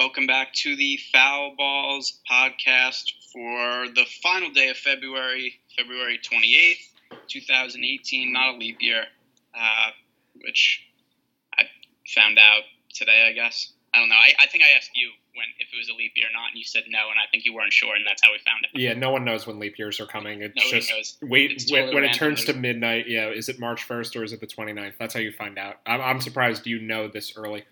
Welcome back to the Foul Balls podcast for the final day of February, February 28th, 2018, not a leap year, uh, which I found out today, I guess. I don't know. I, I think I asked you when if it was a leap year or not, and you said no, and I think you weren't sure, and that's how we found out. Yeah, no one knows when leap years are coming. It's Nobody just knows. wait It's when, totally when it turns to midnight. Yeah, is it March 1st or is it the 29th? That's how you find out. I'm, I'm surprised you know this early.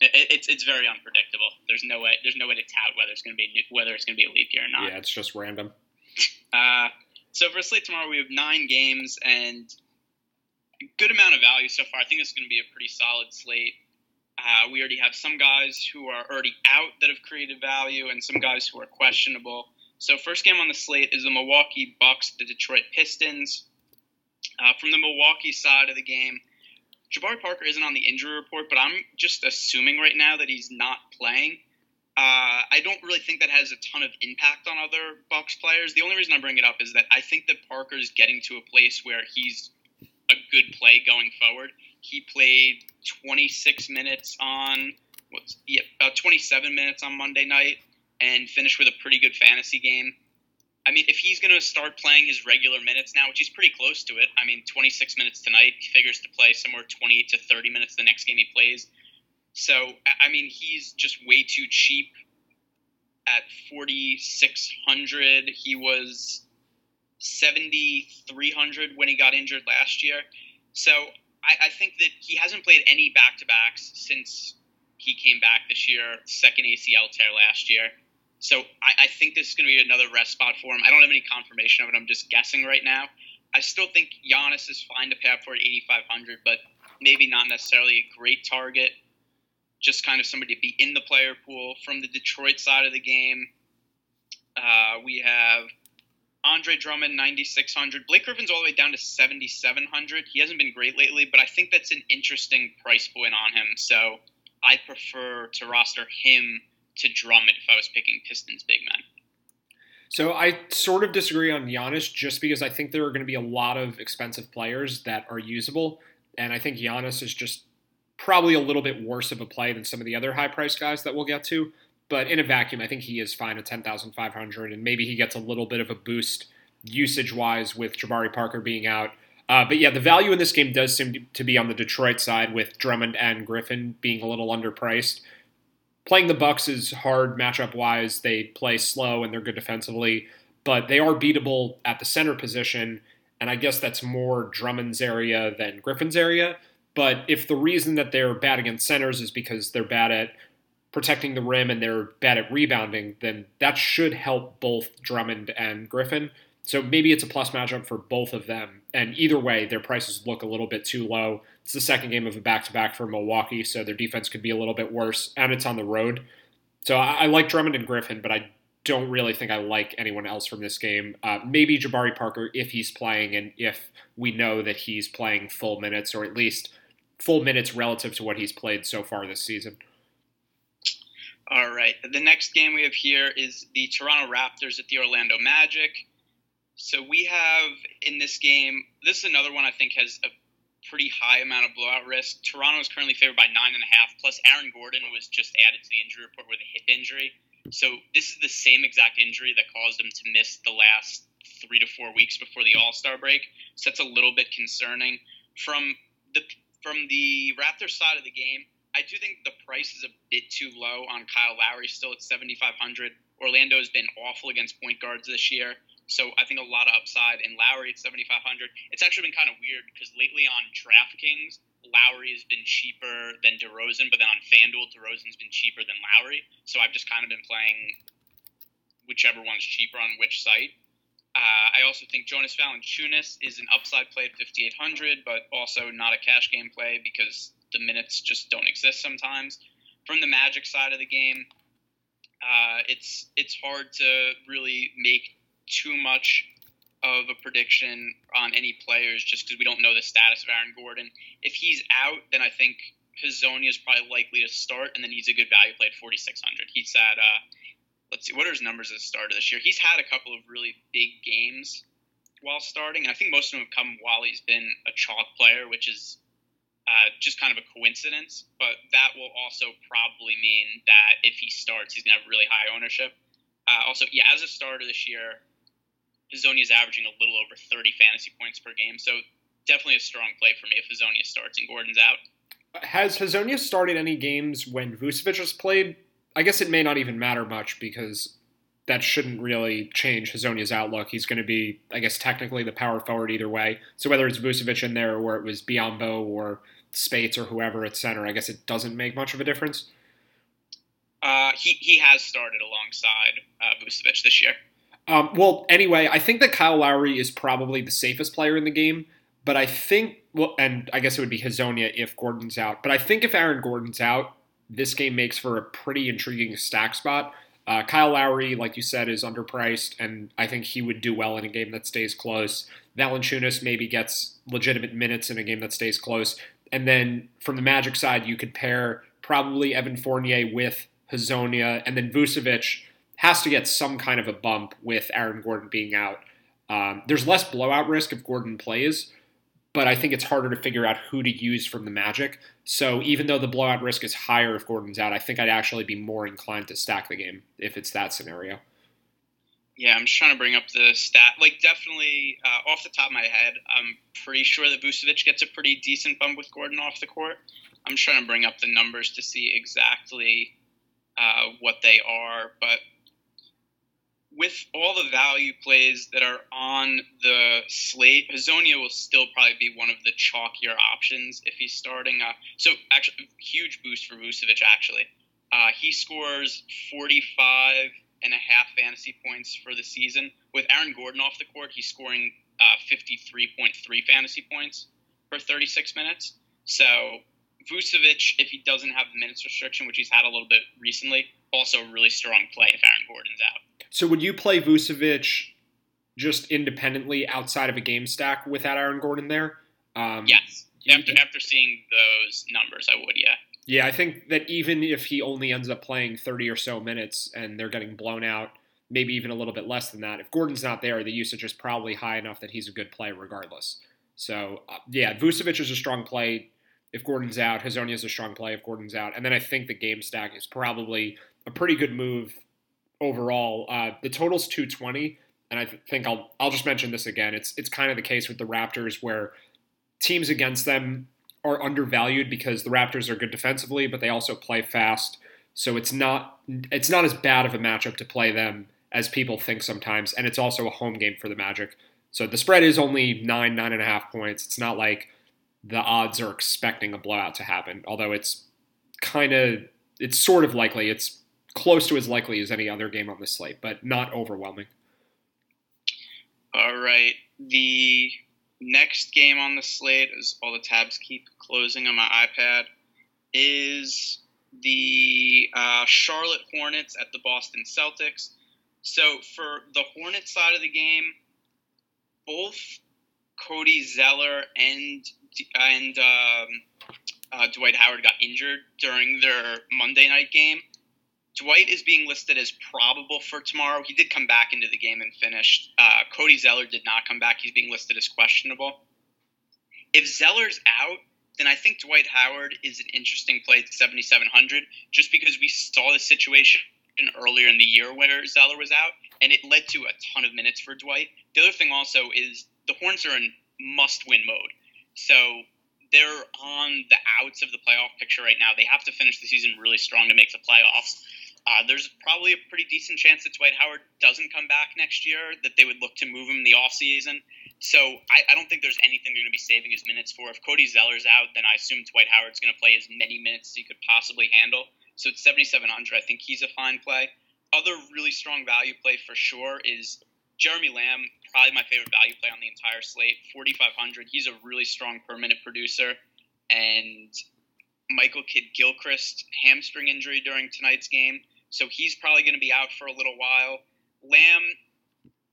It, it's it's very unpredictable. There's no way there's no way to tout whether it's going to be whether it's going to be a leap year or not. Yeah, it's just random. Uh, so for slate tomorrow, we have nine games and a good amount of value so far. I think it's going to be a pretty solid slate. Uh, we already have some guys who are already out that have created value, and some guys who are questionable. So first game on the slate is the Milwaukee Bucks, the Detroit Pistons. Uh, from the Milwaukee side of the game, Jabari Parker isn't on the injury report, but I'm just assuming right now that he's not playing. Uh, I don't really think that has a ton of impact on other Bucks players. The only reason I bring it up is that I think that Parker's getting to a place where he's a good play going forward. He played 26 minutes on, what's yeah, about 27 minutes on Monday night, and finished with a pretty good fantasy game. I mean, if he's going to start playing his regular minutes now, which he's pretty close to it, I mean, 26 minutes tonight, he figures to play somewhere 20 to 30 minutes the next game he plays. So, I- mean, he's just way too cheap at 4,600. He was 7,300 when he got injured last year. So, I, I think that he hasn't played any back to backs since he came back this year, second ACL tear last year. So I, I think this is going to be another rest spot for him. I don't have any confirmation of it. I'm just guessing right now. I still think Giannis is fine to pay up for at 8,500, but maybe not necessarily a great target. Just kind of somebody to be in the player pool. From the Detroit side of the game, uh, we have Andre Drummond 9,600. Blake Griffin's all the way down to 7,700. He hasn't been great lately, but I think that's an interesting price point on him. So I prefer to roster him to Drummond if I was picking Pistons big men. So I sort of disagree on Giannis just because I think there are going to be a lot of expensive players that are usable, and I think Giannis is just probably a little bit worse of a play than some of the other high price guys that we'll get to. But in a vacuum, I think he is fine at ten thousand five hundred, and maybe he gets a little bit of a boost usage wise with Jabari Parker being out. Uh, but yeah, the value in this game does seem to be on the Detroit side with Drummond and Griffin being a little underpriced. Playing the Bucks is hard matchup wise. They play slow and they're good defensively, but they are beatable at the center position. And I guess that's more Drummond's area than Griffin's area. But if the reason that they're bad against centers is because they're bad at protecting the rim and they're bad at rebounding, then that should help both Drummond and Griffin. So maybe it's a plus matchup for both of them. And either way, their prices look a little bit too low. It's the second game of a back to back for Milwaukee, so their defense could be a little bit worse, and it's on the road. So I, I like Drummond and Griffin, but I don't really think I like anyone else from this game. Uh, maybe Jabari Parker if he's playing and if we know that he's playing full minutes, or at least full minutes relative to what he's played so far this season. All right. The next game we have here is the Toronto Raptors at the Orlando Magic. So we have in this game, this is another one I think has a pretty high amount of blowout risk. Toronto is currently favored by nine and a half. Plus, Aaron Gordon was just added to the injury report with a hip injury. So this is the same exact injury that caused him to miss the last three to four weeks before the All Star break. So that's a little bit concerning. From the from the Raptors side of the game, I do think the price is a bit too low on Kyle Lowry, still at 7,500. Orlando has been awful against point guards this year. So I think a lot of upside in Lowry at 7,500. It's actually been kind of weird because lately on DraftKings, Lowry has been cheaper than DeRozan, but then on FanDuel, DeRozan's been cheaper than Lowry. So I've just kind of been playing whichever one's cheaper on which site. Uh, I also think Jonas Valanciunas is an upside play at 5,800, but also not a cash game play because the minutes just don't exist sometimes. From the Magic side of the game, uh, it's it's hard to really make too much of a prediction on any players just because we don't know the status of Aaron Gordon. If he's out, then I think Hezonja is probably likely to start, and then he's a good value play at 4,600. He's at, uh, let's see, what are his numbers at the start of this year? He's had a couple of really big games while starting, and I think most of them have come while he's been a chalk player, which is uh, just kind of a coincidence. But that will also probably mean that if he starts, he's going to have really high ownership. Uh, also, yeah, as a starter this year, Hezonja is averaging a little over 30 fantasy points per game. So definitely a strong play for me if Hezonja starts and Gordon's out. Has Hezonja started any games when Vucevic has played? I guess it may not even matter much because that shouldn't really change Hezonja's outlook. He's going to be, I guess, technically the power forward either way. So whether it's Vucevic in there or it was Biyombo or Speights or whoever at center, I guess it doesn't make much of a difference. Uh, he, he has started alongside uh, Vucevic this year. Um, well, anyway, I think that Kyle Lowry is probably the safest player in the game, but I think, well, and I guess it would be Hezonja if Gordon's out, but I think if Aaron Gordon's out, this game makes for a pretty intriguing stack spot. Uh, Kyle Lowry, like you said, is underpriced, and I think he would do well in a game that stays close. Valanciunas maybe gets legitimate minutes in a game that stays close. And then from the Magic side, you could pair probably Evan Fournier with Hezonja, and then Vucevic has to get some kind of a bump with Aaron Gordon being out. Um, there's less blowout risk if Gordon plays, but I think it's harder to figure out who to use from the Magic. So even though the blowout risk is higher if Gordon's out, I think I'd actually be more inclined to stack the game if it's that scenario. Yeah, I'm just trying to bring up the stat. Like, definitely uh, off the top of my head, I'm pretty sure that Vucevic gets a pretty decent bump with Gordon off the court. I'm trying to bring up the numbers to see exactly uh, what they are. But with all the value plays that are on the slate, Hezonja will still probably be one of the chalkier options if he's starting. Uh, so, actually, huge boost for Vucevic, actually. Uh, he scores 45 and a half fantasy points for the season. With Aaron Gordon off the court, he's scoring uh, 53.3 fantasy points per 36 minutes. So Vucevic, if he doesn't have the minutes restriction, which he's had a little bit recently, also a really strong play if Aaron Gordon's out. So would you play Vucevic just independently outside of a game stack without Aaron Gordon there? Um, yes. After, after seeing those numbers, I would, yeah. Yeah, I think that even if he only ends up playing 30 or so minutes and they're getting blown out, maybe even a little bit less than that, if Gordon's not there, the usage is probably high enough that he's a good play regardless. So, uh, yeah, Vucevic is a strong play if Gordon's out. Hezonja is a strong play if Gordon's out. And then I think the game stack is probably a pretty good move overall. Uh, the total's 220, and I think I'll I'll just mention this again. It's it's kind of the case with the Raptors where teams against them are undervalued because the Raptors are good defensively, but they also play fast. So it's not it's not as bad of a matchup to play them as people think sometimes, and it's also a home game for the Magic. So the spread is only nine nine and a half points. It's not like the odds are expecting a blowout to happen, although it's kind of it's sort of likely. It's close to as likely as any other game on the slate, but not overwhelming. All right, the next game on the slate, as all the tabs keep closing on my iPad, is the uh, Charlotte Hornets at the Boston Celtics. So for the Hornets side of the game, both Cody Zeller and and um, uh, Dwight Howard got injured during their Monday night game. Dwight is being listed as probable for tomorrow. He did come back into the game and finished. Uh, Cody Zeller did not come back. He's being listed as questionable. If Zeller's out, then I think Dwight Howard is an interesting play at 7,700 just because we saw the situation earlier in the year where Zeller was out, and it led to a ton of minutes for Dwight. The other thing also is the Horns are in must win mode. So they're on the outs of the playoff picture right now. They have to finish the season really strong to make the playoffs. Uh, there's probably a pretty decent chance that Dwight Howard doesn't come back next year, that they would look to move him in the offseason. So I, I, don't think there's anything they're going to be saving his minutes for. If Cody Zeller's out, then I assume Dwight Howard's going to play as many minutes as he could possibly handle. So at 7,700, I think he's a fine play. Other really strong value play for sure is Jeremy Lamb, probably my favorite value play on the entire slate. 4,500. He's a really strong per minute producer. And Michael Kidd Gilchrist hamstring injury during tonight's game. So he's probably going to be out for a little while. Lamb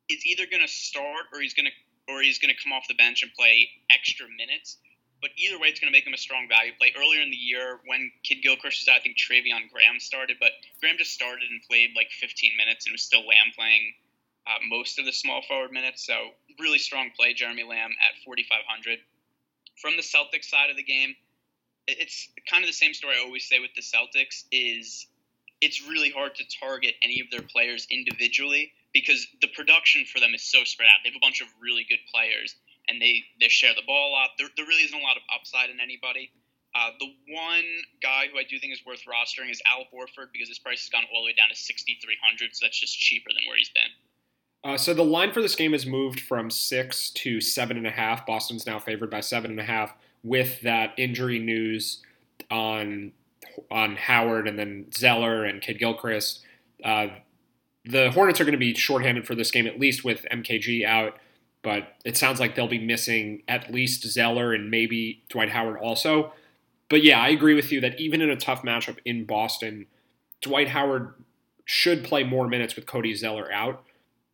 is either going to start or he's going to or he's going to come off the bench and play extra minutes. But either way, it's going to make him a strong value play. Earlier in the year, when Kidd Gilchrist was out, I think Treveon Graham started, but Graham just started and played like 15 minutes, and was still Lamb playing uh, most of the small forward minutes. So really strong play, Jeremy Lamb at 4,500. From the Celtics side of the game, it's kind of the same story I always say with the Celtics is it's really hard to target any of their players individually because the production for them is so spread out. They have a bunch of really good players and they, they share the ball a lot. There, there really isn't a lot of upside in anybody. Uh, the one guy who I do think is worth rostering is Al Horford because his price has gone all the way down to 6,300, so that's just cheaper than where he's been. Uh, so the line for this game has moved from six to seven and a half. Boston's now favored by seven and a half with that injury news on on Howard and then Zeller and Kidd Gilchrist. Uh, the Hornets are going to be shorthanded for this game, at least with MKG out. But it sounds like they'll be missing at least Zeller and maybe Dwight Howard also. But yeah, I agree with you that even in a tough matchup in Boston, Dwight Howard should play more minutes with Cody Zeller out.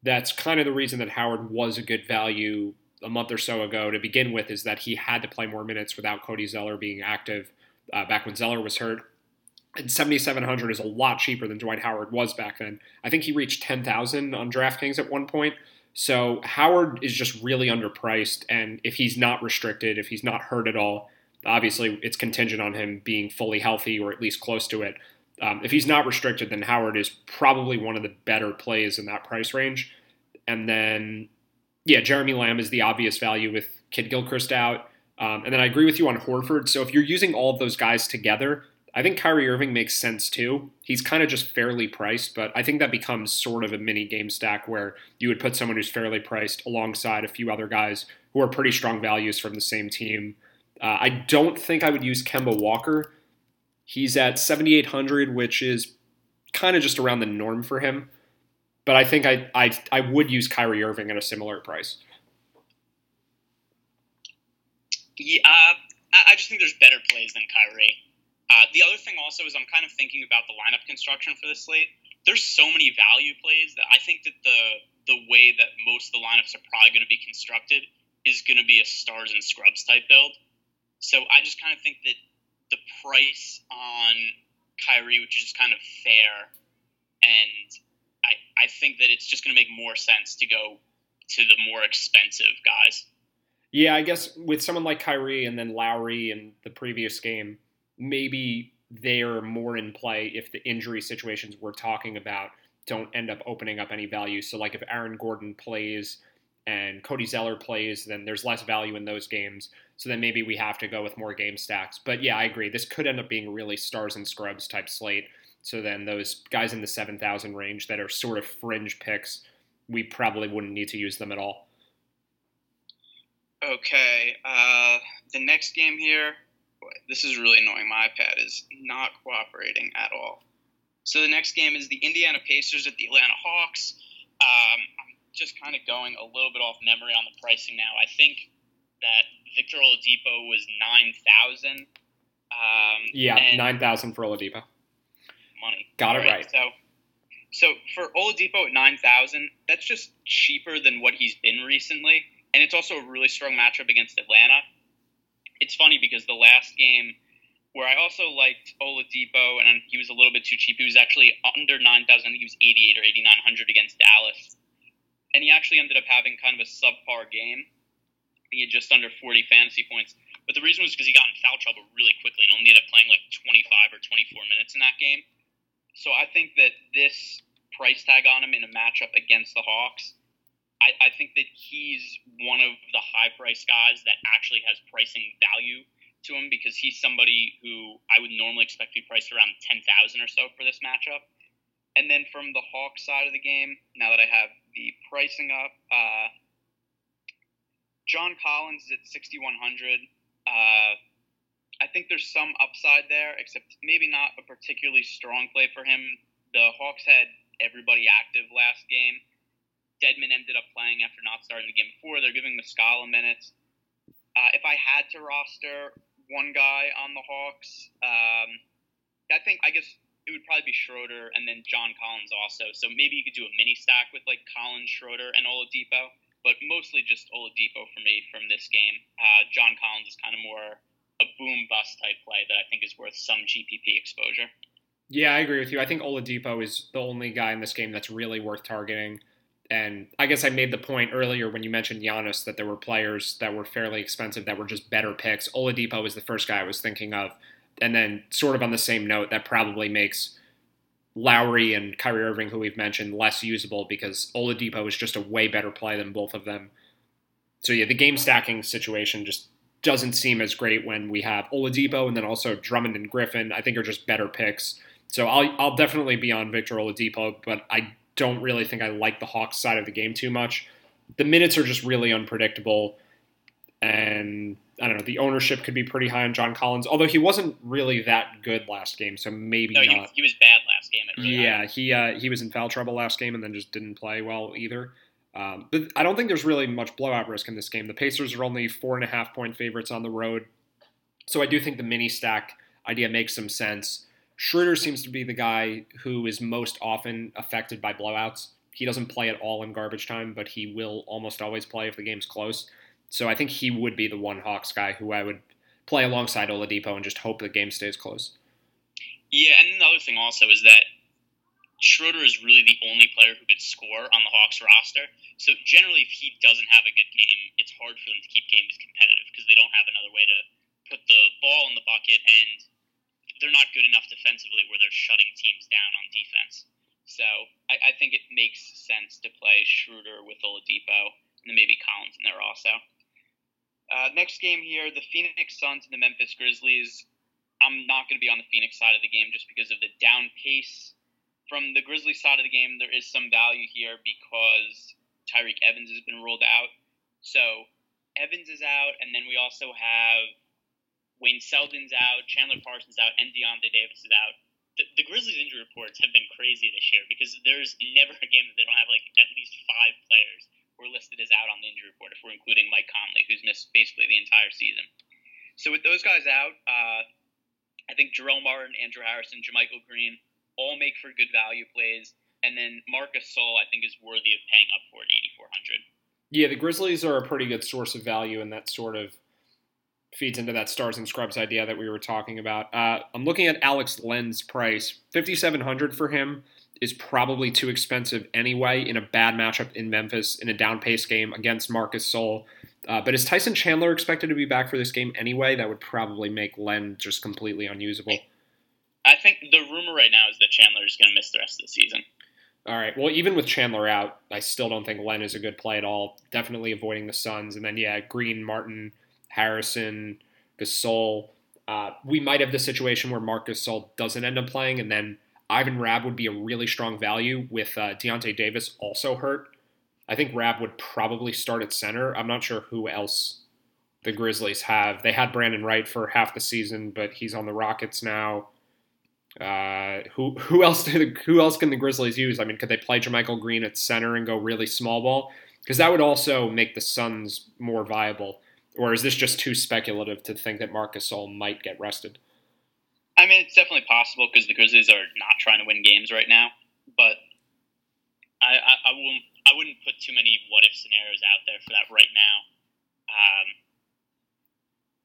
That's kind of the reason that Howard was a good value a month or so ago to begin with, is that he had to play more minutes without Cody Zeller being active uh, back when Zeller was hurt. And 7700 is a lot cheaper than Dwight Howard was back then. I think he reached 10,000 on DraftKings at one point. So Howard is just really underpriced. And if he's not restricted, if he's not hurt at all, Obviously, it's contingent on him being fully healthy or at least close to it. Um, if he's not restricted, then Howard is probably one of the better plays in that price range. And then, yeah, Jeremy Lamb is the obvious value with Kidd Gilchrist out. Um, and then I agree with you on Horford. So if you're using all of those guys together, I think Kyrie Irving makes sense too. He's kind of just fairly priced, but I think that becomes sort of a mini game stack where you would put someone who's fairly priced alongside a few other guys who are pretty strong values from the same team. Uh, I don't think I would use Kemba Walker. He's at 7,800, which is kind of just around the norm for him. But I think I, I, I would use Kyrie Irving at a similar price. Yeah, uh, I just think there's better plays than Kyrie. Uh, the other thing also is I'm kind of thinking about the lineup construction for this slate. There's so many value plays that I think that the the way that most of the lineups are probably going to be constructed is going to be a stars and scrubs type build. So I just kind of think that the price on Kyrie, which is just kind of fair, and I, I think that it's just going to make more sense to go to the more expensive guys. Yeah, I guess with someone like Kyrie and then Lowry in the previous game, maybe they're more in play if the injury situations we're talking about don't end up opening up any value. So, like if Aaron Gordon plays and Cody Zeller plays, then there's less value in those games. So then maybe we have to go with more game stacks. But yeah, I agree. This could end up being really stars and scrubs type slate. So then those guys in the 7,000 range that are sort of fringe picks, we probably wouldn't need to use them at all. Okay. Uh, the next game here, boy, this is really annoying. My iPad is not cooperating at all. So the next game is the Indiana Pacers at the Atlanta Hawks. Um, I'm just kind of going a little bit off memory on the pricing now. I think that Victor Oladipo was nine thousand. Um, yeah, nine thousand for Oladipo. Money. Got it right. So, so for Oladipo at nine thousand, that's just cheaper than what he's been recently, and it's also a really strong matchup against Atlanta. It's funny because the last game where I also liked Oladipo, and he was a little bit too cheap. He was actually under nine thousand. I think he was eighty-eight or eighty-nine hundred against Dallas, and he actually ended up having kind of a subpar game he had just under 40 fantasy points. But the reason was because he got in foul trouble really quickly and only ended up playing like 25 or 24 minutes in that game. So I think that this price tag on him in a matchup against the Hawks, I, I think that he's one of the high price guys that actually has pricing value to him because he's somebody who I would normally expect to be priced around 10,000 or so for this matchup. And then from the Hawks side of the game, now that I have the pricing up, uh, John Collins is at 6,100. Uh, I think there's some upside there, except maybe not a particularly strong play for him. The Hawks had everybody active last game. Dedmon ended up playing after not starting the game before. They're giving Muscala minutes. Uh, if I had to roster one guy on the Hawks, um, I think I guess it would probably be Schroeder and then John Collins also. So maybe you could do a mini stack with like Collins, Schroeder, and Oladipo but mostly just Oladipo for me from this game. Uh, John Collins is kind of more a boom bust type play that I think is worth some GPP exposure. Yeah, I agree with you. I think Oladipo is the only guy in this game that's really worth targeting. And I guess I made the point earlier when you mentioned Giannis that there were players that were fairly expensive that were just better picks. Oladipo was the first guy I was thinking of. And then, sort of on the same note, that probably makes Lowry and Kyrie Irving, who we've mentioned, less usable because Oladipo is just a way better play than both of them. So yeah, the game stacking situation just doesn't seem as great when we have Oladipo and then also Drummond and Griffin. I think are just better picks. So I'll I'll definitely be on Victor Oladipo, but I don't really think I like the Hawks side of the game too much. The minutes are just really unpredictable, and I don't know. The ownership could be pretty high on John Collins, although he wasn't really that good last game, so maybe no, not. He, he was bad last game. Really yeah, he uh, he was in foul trouble last game and then just didn't play well either. Um, but I don't think there's really much blowout risk in this game. The Pacers are only four and a half point favorites on the road, so I do think the mini stack idea makes some sense. Schroeder seems to be the guy who is most often affected by blowouts. He doesn't play at all in garbage time, but he will almost always play if the game's close. So I think he would be the one Hawks guy who I would play alongside Oladipo and just hope the game stays close. Yeah, and the other thing also is that Schroeder is really the only player who could score on the Hawks roster. So generally, if he doesn't have a good game, it's hard for them to keep games competitive because they don't have another way to put the ball in the bucket and they're not good enough defensively where they're shutting teams down on defense. So I, I think it makes sense to play Schroeder with Oladipo and then maybe Collins in there also. Uh, next game here, the Phoenix Suns and the Memphis Grizzlies. I'm not going to be on the Phoenix side of the game just because of the down pace. From the Grizzlies side of the game, there is some value here because Tyreke Evans has been ruled out. So Evans is out, and then we also have Wayne Selden's out, Chandler Parsons out, and Deyonta Davis is out. The, the, Grizzlies injury reports have been crazy this year because there's never a game that they don't have like at least five players who are listed as out on the injury report. If we're including Mike Conley, who's missed basically the entire season. So with those guys out, uh, I think Jarell Martin, Andrew Harrison, JaMychal Green all make for good value plays, and then Marcus Gasol I think is worthy of paying up for at 8,400. Yeah, the Grizzlies are a pretty good source of value in that sort of feeds into that stars and scrubs idea that we were talking about. Uh, I'm looking at Alex Len's price. 5700 for him is probably too expensive anyway in a bad matchup in Memphis in a down pace game against Marcus Gasol. Uh, but is Tyson Chandler expected to be back for this game anyway? That would probably make Len just completely unusable. I think the rumor right now is that Chandler is going to miss the rest of the season. All right. Well, even with Chandler out, I still don't think Len is a good play at all. Definitely avoiding the Suns. And then, yeah, Green, Martin, Harrison, Gasol. Uh, we might have the situation where Marcus Gasol doesn't end up playing, and then Ivan Rabb would be a really strong value with uh, Deyonta Davis also hurt. I think Rabb would probably start at center. I'm not sure who else the Grizzlies have. They had Brandan Wright for half the season, but he's on the Rockets now. Uh, who who else the, who else can the Grizzlies use? I mean, could they play JaMychal Green at center and go really small ball? Because that would also make the Suns more viable. Or is this just too speculative to think that Marc Gasol might get rested? I mean, it's definitely possible because the Grizzlies are not trying to win games right now. But I, I, I won't. I wouldn't put too many what if scenarios out there for that right now. Um,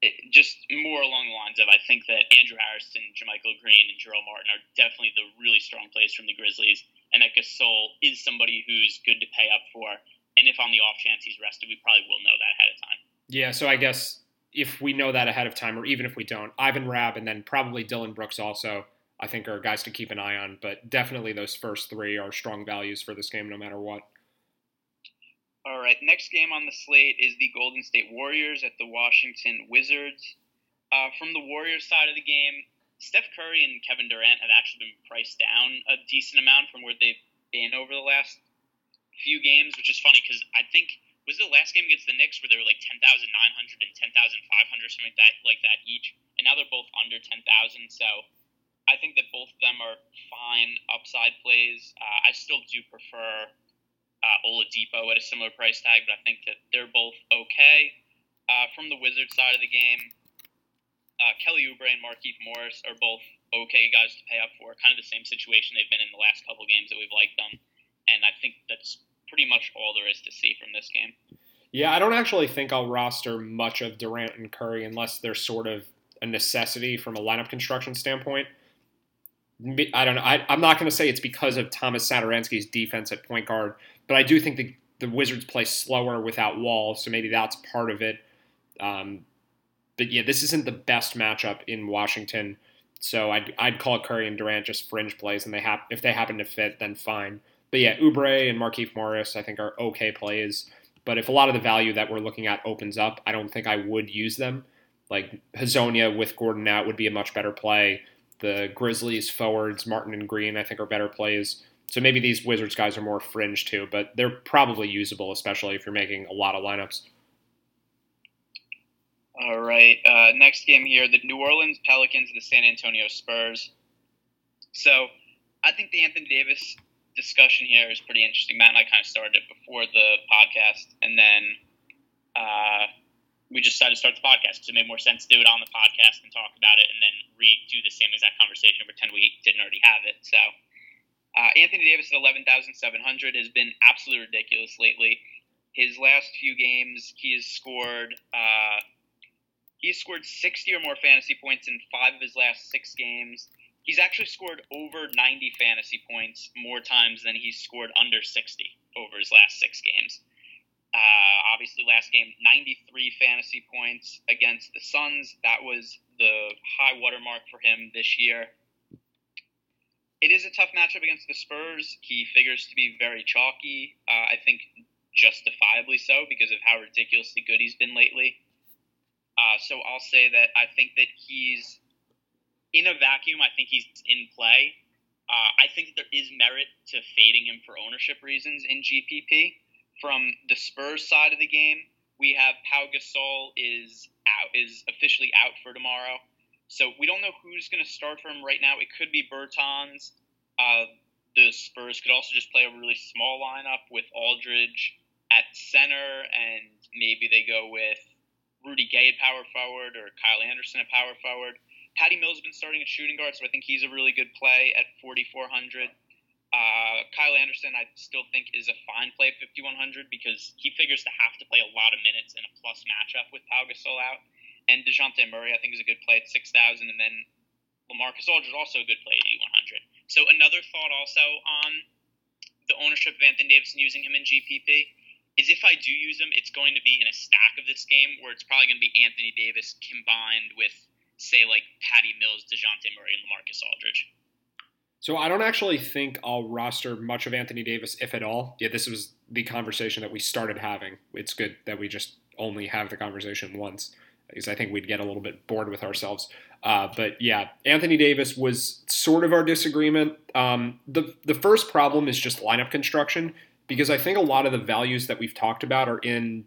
it, just more along the lines of I think that Andrew Harrison, JaMychal Green, and Jarell Martin are definitely the really strong plays from the Grizzlies, and that Gasol is somebody who's good to pay up for. And if on the off chance he's rested, we probably will know that ahead of time. Yeah, so I guess if we know that ahead of time, or even if we don't, Ivan Rabb and then probably Dillon Brooks also, I think are guys to keep an eye on. But definitely those first three are strong values for this game, no matter what. All right, next game on the slate is the Golden State Warriors at the Washington Wizards. Uh, from the Warriors side of the game, Steph Curry and Kevin Durant have actually been priced down a decent amount from where they've been over the last few games, which is funny because I think was the last game against the Knicks where they were like 10,900 and 10,500, something like that, like that each, and now they're both under 10,000. So I think that both of them are fine upside plays. Uh, I still do prefer uh, Oladipo at a similar price tag, but I think that they're both okay. Uh, from the Wizards side of the game, uh, Kelly Oubre and Markieff Morris are both okay guys to pay up for. Kind of the same situation they've been in the last couple games that we've liked them, and I think that's pretty much all there is to see from this game. Yeah, I don't actually think I'll roster much of Durant and Curry unless they're sort of a necessity from a lineup construction standpoint. I don't know. I, am not going to say it's because of Tomas Satoransky's defense at point guard, but I do think the, the Wizards play slower without Wall, so maybe that's part of it. Um, but yeah, this isn't the best matchup in Washington, so I'd, I'd call Curry and Durant just fringe plays, and they have if they happen to fit, then fine. But yeah, Oubre and Markieff Morris, I think, are okay plays. But if a lot of the value that we're looking at opens up, I don't think I would use them. Like Hezonja with Gordon out would be a much better play. The Grizzlies forwards, Martin and Green, I think are better plays. So maybe these Wizards guys are more fringe too, but they're probably usable, especially if you're making a lot of lineups. All right. Uh, next game here the New Orleans Pelicans, the San Antonio Spurs. So I think the Anthony Davis discussion here is pretty interesting. Matt and I kind of started it before the podcast, and then uh, we just decided to start the podcast because it made more sense to do it on the podcast and talk about it and then redo the same exact conversation and pretend we didn't already have it. So uh, Anthony Davis at 11,700 has been absolutely ridiculous lately. His last few games, he has scored. Uh, he's scored 60 or more fantasy points in five of his last six games. He's actually scored over 90 fantasy points more times than he's scored under 60 over his last six games. Uh, obviously, last game, 93 fantasy points against the Suns. That was the high watermark for him this year. It is a tough matchup against the Spurs. He figures to be very chalky. Uh, I think justifiably so because of how ridiculously good he's been lately. Uh, so I'll say that I think that he's in a vacuum. I think he's in play. Uh, I think there is merit to fading him for ownership reasons in GPP. From the Spurs side of the game, we have Pau Gasol is out is officially out for tomorrow. So we don't know who's going to start for him right now. It could be Bertans. Uh, the Spurs could also just play a really small lineup with Aldridge at center, and maybe they go with Rudy Gay at power forward or Kyle Anderson at power forward. Patty Mills has been starting at shooting guard, so I think he's a really good play at 4,400. Uh, Kyle Anderson, I still think, is a fine play at 5,100 because he figures to have to play a lot of minutes in a plus matchup with Pau Gasol out. And DeJounte Murray, I think, is a good play at 6,000. And then Lamarcus Aldridge, is also a good play at 8,100. So another thought also on the ownership of Anthony Davis and using him in GPP is if I do use him, it's going to be in a stack of this game where it's probably going to be Anthony Davis combined with, say, like Patty Mills, DeJounte Murray, and Lamarcus Aldridge. So I don't actually think I'll roster much of Anthony Davis, if at all. Yeah, this was the conversation that we started having. It's good that we just only have the conversation once, because I think we'd get a little bit bored with ourselves. Uh, but yeah, Anthony Davis was sort of our disagreement. Um, the the first problem is just lineup construction, because I think a lot of the values that we've talked about are in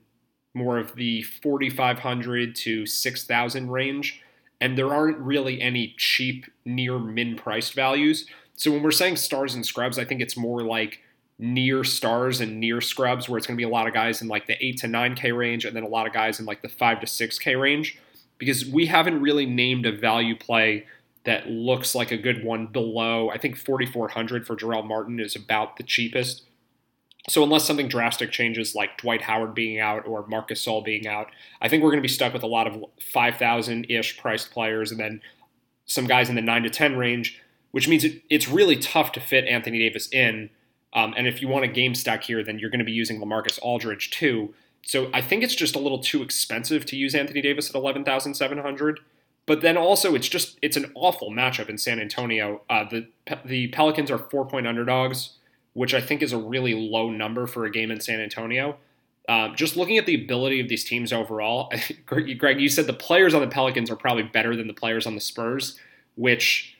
more of the 4,500 to 6,000 range, and there aren't really any cheap near min priced values. So when we're saying stars and scrubs, I think it's more like near stars and near scrubs, where it's going to be a lot of guys in like the 8 to 9K range and then a lot of guys in like the 5 to 6K range, because we haven't really named a value play that looks like a good one below. I think 4,400 for Jarell Martin is about the cheapest. So unless something drastic changes, like Dwight Howard being out or Marcus Gasol being out, I think we're going to be stuck with a lot of 5,000 ish priced players, and then some guys in the 9 to 10 range which means it, it's really tough to fit Anthony Davis in. Um, and if you want a game stack here, then you're going to be using Lamarcus Aldridge too. So I think it's just a little too expensive to use Anthony Davis at 11,700. But then also, it's just it's an awful matchup in San Antonio. Uh, the the Pelicans are four point underdogs, which I think is a really low number for a game in San Antonio. Uh, just looking at the ability of these teams overall, Greg, you said the players on the Pelicans are probably better than the players on the Spurs, which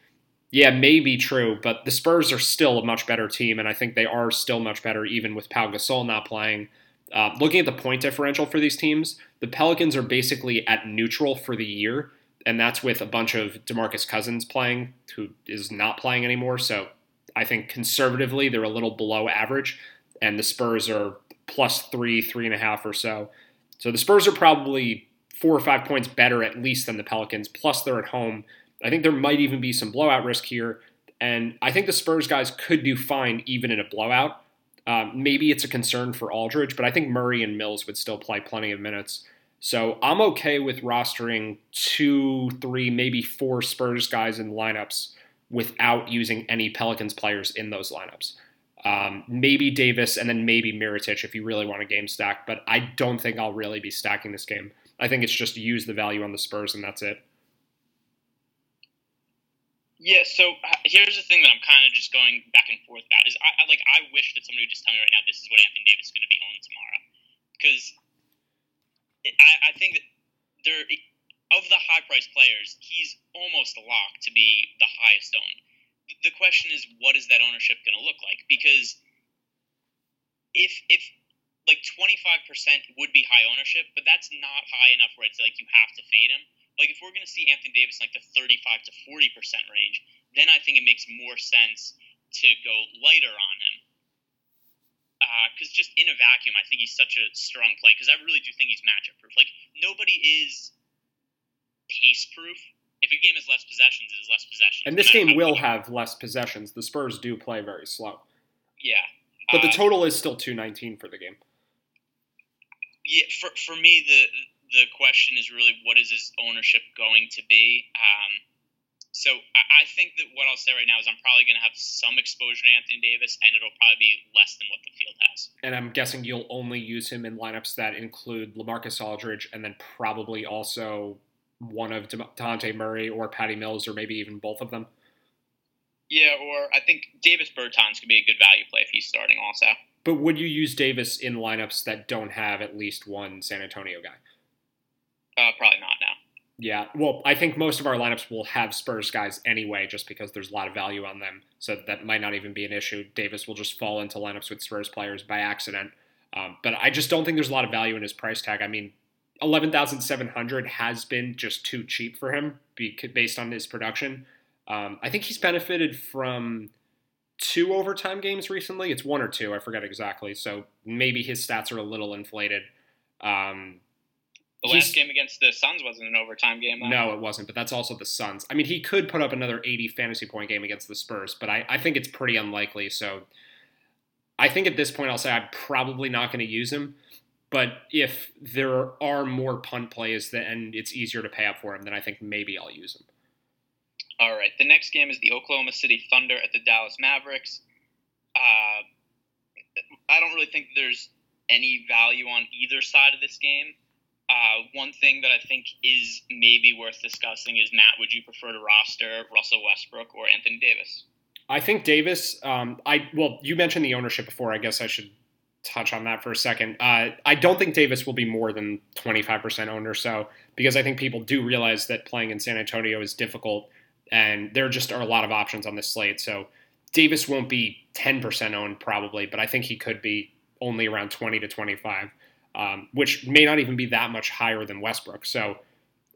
yeah, may be true, but the Spurs are still a much better team, and I think they are still much better even with Pau Gasol not playing. Uh, looking at the point differential for these teams, the Pelicans are basically at neutral for the year, and that's with a bunch of DeMarcus Cousins playing, who is not playing anymore. So I think conservatively they're a little below average, and the Spurs are plus three, three and a half or so. So the Spurs are probably four or five points better at least than the Pelicans. Plus they're at home, I think there might even be some blowout risk here. And I think the Spurs guys could do fine even in a blowout. Um, maybe it's a concern for Aldridge, but I think Murray and Mills would still play plenty of minutes. So I'm okay with rostering two, three, maybe four Spurs guys in lineups without using any Pelicans players in those lineups. Um, maybe Davis and then maybe Mirotic if you really want a game stack, but I don't think I'll really be stacking this game. I think it's just use the value on the Spurs and that's it. Yeah, so uh, here's the thing that I'm kind of just going back and forth about is I, I like I wish that somebody would just tell me right now this is what Anthony Davis is going to be owned tomorrow because I, I think that there of the high priced players he's almost a lock to be the highest owned. The question is what is that ownership going to look like because if if like 25% would be high ownership, but that's not high enough where it's like you have to fade him like if we're going to see Anthony Davis like the 35 to 40 percent range, then I think it makes more sense to go lighter on him. Because uh, just in a vacuum, I think he's such a strong play. Because I really do think he's matchup proof. Like nobody is pace proof. If a game has less possessions, it is less possessions. And this game will have less possessions. The Spurs do play very slow. Yeah. But the uh, total is still 219 for the game. Yeah, for, for me, the the question is really what is his ownership going to be? Um, so I, I think that what I'll say right now is I'm probably going to have some exposure to Anthony Davis, and it'll probably be less than what the field has. And I'm guessing you'll only use him in lineups that include Lamarcus Aldridge, and then probably also one of Dejounte Murray or Patty Mills, or maybe even both of them. Yeah, or I think Davis Bertans could be a good value play if he's starting also. But would you use Davis in lineups that don't have at least one San Antonio guy? Uh, probably not now. Yeah, well, I think most of our lineups will have Spurs guys anyway, just because there's a lot of value on them. So that might not even be an issue. Davis will just fall into lineups with Spurs players by accident. Um, but I just don't think there's a lot of value in his price tag. I mean, eleven thousand seven hundred has been just too cheap for him based on his production. Um, I think he's benefited from two overtime games recently. It's one or two, I forget exactly. So maybe his stats are a little inflated. Um, the last game against the Suns wasn't an overtime game. Though. No, it wasn't. But that's also the Suns. I mean, he could put up another 80 fantasy point game against the Spurs, but I, I think it's pretty unlikely. So I think at this point, I'll say I'm probably not going to use him. But if there are more punt plays that, and it's easier to pay up for him, then I think maybe I'll use him. All right. The next game is the Oklahoma City Thunder at the Dallas Mavericks. Uh, I don't really think there's any value on either side of this game. Uh, one thing that I think is maybe worth discussing is Matt, would you prefer to roster Russell Westbrook or Anthony Davis? I think Davis. Um, I well, you mentioned the ownership before. I guess I should touch on that for a second. Uh, I don't think Davis will be more than 25% owned or so because I think people do realize that playing in San Antonio is difficult and there just are a lot of options on this slate. So Davis won't be 10% owned probably, but I think he could be only around 20 to 25 um, which may not even be that much higher than Westbrook. So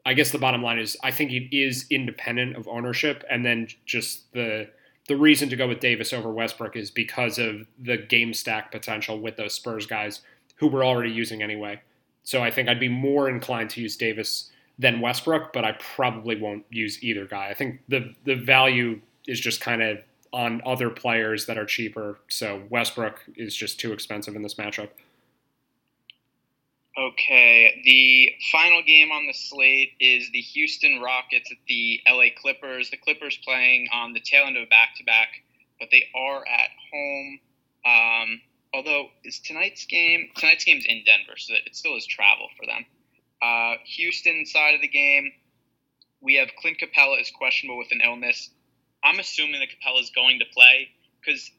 I guess the bottom line is I think it is independent of ownership, and then just the the reason to go with Davis over Westbrook is because of the game stack potential with those Spurs guys who we're already using anyway. So I think I'd be more inclined to use Davis than Westbrook, but I probably won't use either guy. I think the the value is just kind of on other players that are cheaper. So Westbrook is just too expensive in this matchup. Okay, the final game on the slate is the Houston Rockets at the LA Clippers. The Clippers playing on the tail end of a back to back, but they are at home. Um, although is tonight's game tonight's game's in Denver, so it still is travel for them. Uh, Houston side of the game, we have Clint Capela is questionable with an illness. I'm assuming that Capela is going to play because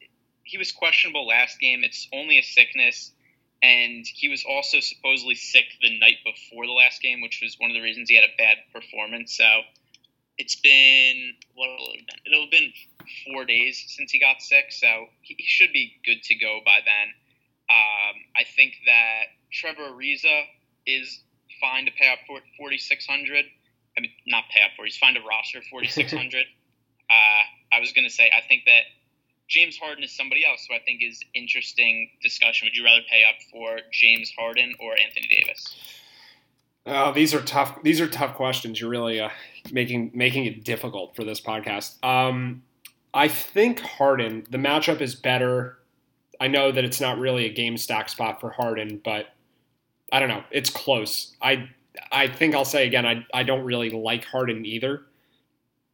he was questionable last game. It's only a sickness and he was also supposedly sick the night before the last game, which was one of the reasons he had a bad performance. So it's been what will it have been? It'll have been four days since he got sick, so he should be good to go by then. Um, I think that Trevor Ariza is fine to pay up for forty six hundred. I mean, not pay up for. He's fine to roster forty six hundred. uh, I was going to say I think that James Harden is somebody else who I think is interesting discussion. Would you rather pay up for James Harden or Anthony Davis? Oh, these are tough. These are tough questions. You're really uh, making making it difficult for this podcast. Um, I think Harden. The matchup is better. I know that it's not really a game stack spot for Harden, but I don't know. It's close. I I think I'll say again. I I don't really like Harden either.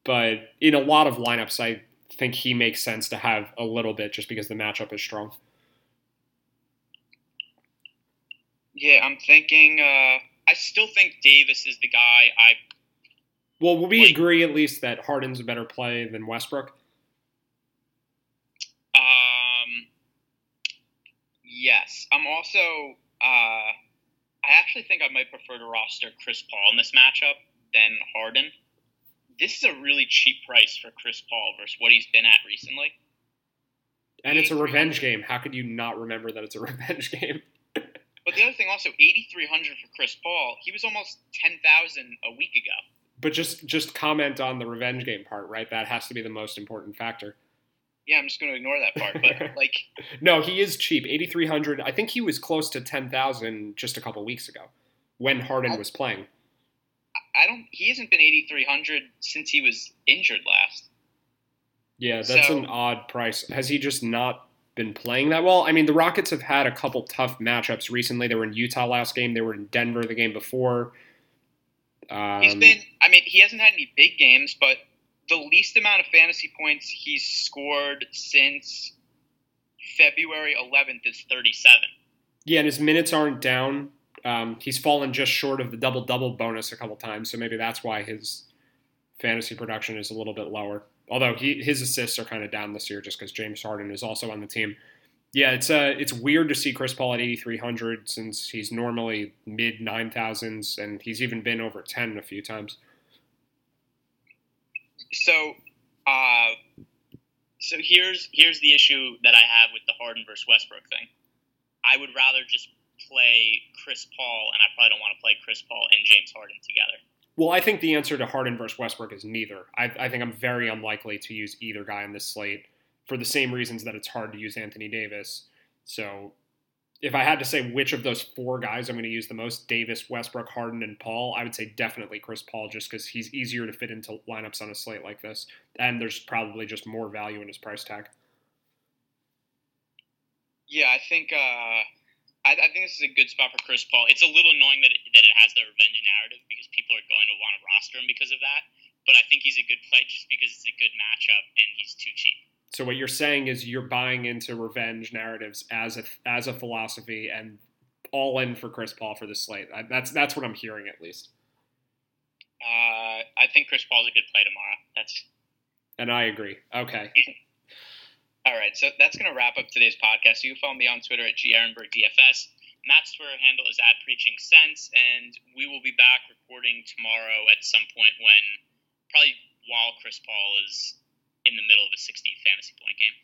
but in a lot of lineups, I think he makes sense to have a little bit just because the matchup is strong. Yeah, I'm thinking. Uh, I still think Davis is the guy. I. Well, we like, agree at least that Harden's a better play than Westbrook? Um. Yes, I'm also. Uh, I actually think I might prefer to roster Chris Paul in this matchup than Harden. This is a really cheap price for Chris Paul versus what he's been at recently. And it's a revenge game. How could you not remember that it's a revenge game? But the other thing, also, eighty three hundred for Chris Paul. He was almost ten thousand a week ago. But just just comment on the revenge game part, right? That has to be the most important factor. Yeah, I'm just going to ignore that part. But like, no, he is cheap. Eighty three hundred. I think he was close to ten thousand just a couple weeks ago when Harden I, was playing. I don't. He hasn't been eighty three hundred since he was injured last. Yeah, that's so, an odd price. Has he just not been playing that well. I mean, the Rockets have had a couple tough matchups recently. They were in Utah last game. They were in Denver the game before. Um, he's been. I mean, he hasn't had any big games, but the least amount of fantasy points he's scored since February 11th is 37. Yeah, and his minutes aren't down. Um, he's fallen just short of the double double bonus a couple times, so maybe that's why his fantasy production is a little bit lower. Although he, his assists are kind of down this year just because James Harden is also on the team. Yeah, it's uh, it's weird to see Chris Paul at 8,300 since he's normally mid 9,000s and he's even been over 10 a few times. So, uh, so here's here's the issue that I have with the Harden versus Westbrook thing. I would rather just play Chris Paul, and I probably don't want to play Chris Paul and James Harden together. Well, I think the answer to Harden versus Westbrook is neither. I, I, think I'm very unlikely to use either guy in this slate for the same reasons that it's hard to use Anthony Davis. So if I had to say which of those four guys I'm going to use the most, Davis, Westbrook, Harden, and Paul, I would say definitely Chris Paul just because he's easier to fit into lineups on a slate like this. And there's probably just more value in his price tag. Yeah, I think. Uh I, I, think this is a good spot for Chris Paul. It's a little annoying that it, that it has the revenge narrative because people are going to want to roster him because of that. But I think he's a good play just because it's a good matchup and he's too cheap. So what you're saying is you're buying into revenge narratives as a as a philosophy and all in for Chris Paul for this slate. That's that's what I'm hearing at least. Uh, I think Chris Paul's a good play tomorrow. That's. And I agree. Okay. All right, so that's going to wrap up today's podcast. You can follow me on Twitter at GArenbergDFS. Matt's Twitter handle is at Preaching Sense, and we will be back recording tomorrow at some point when, probably while Chris Paul is in the middle of a 60 fantasy point game.